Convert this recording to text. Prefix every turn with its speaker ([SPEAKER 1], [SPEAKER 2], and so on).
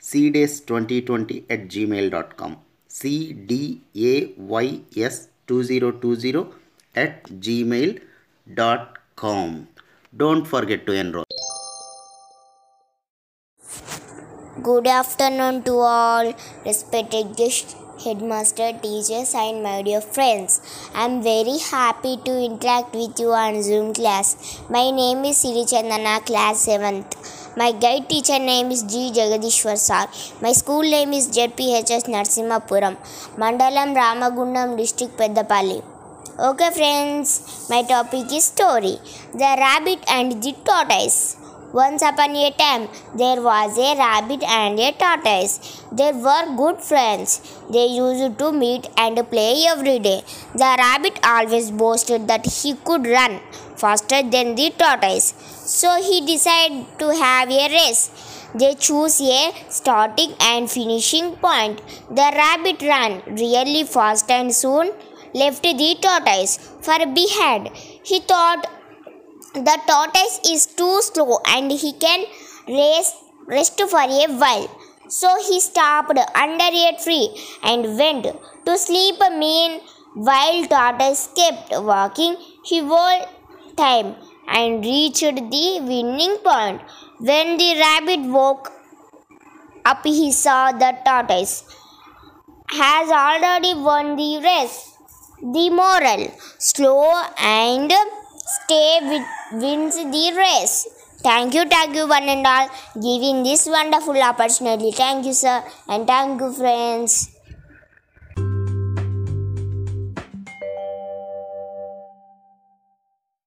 [SPEAKER 1] cdays2020 at gmail.com cdays2020 at gmail.com don't forget to enroll
[SPEAKER 2] Good afternoon to all respected guests, headmaster, teachers, and my dear friends. I am very happy to interact with you on Zoom class. My name is Siri Chandana, class 7th. My guide teacher name is G. Jagadishwar Sar. My school name is ZPHS Narasimhapuram, Mandalam Ramagundam district Peddapalli. Okay, friends, my topic is story The Rabbit and the Tortoise. Once upon a time, there was a rabbit and a tortoise. They were good friends. They used to meet and play every day. The rabbit always boasted that he could run faster than the tortoise. So he decided to have a race. They chose a starting and finishing point. The rabbit ran really fast and soon left the tortoise far behind. He thought the tortoise is too slow and he can race, rest for a while. So he stopped under a tree and went to sleep. Meanwhile, tortoise kept walking his whole time and reached the winning point. When the rabbit woke up, he saw the tortoise has already won the race. The moral slow and stay with, wins the race. Thank you, thank you, one and all, giving this wonderful opportunity. Thank you, sir, and thank you, friends.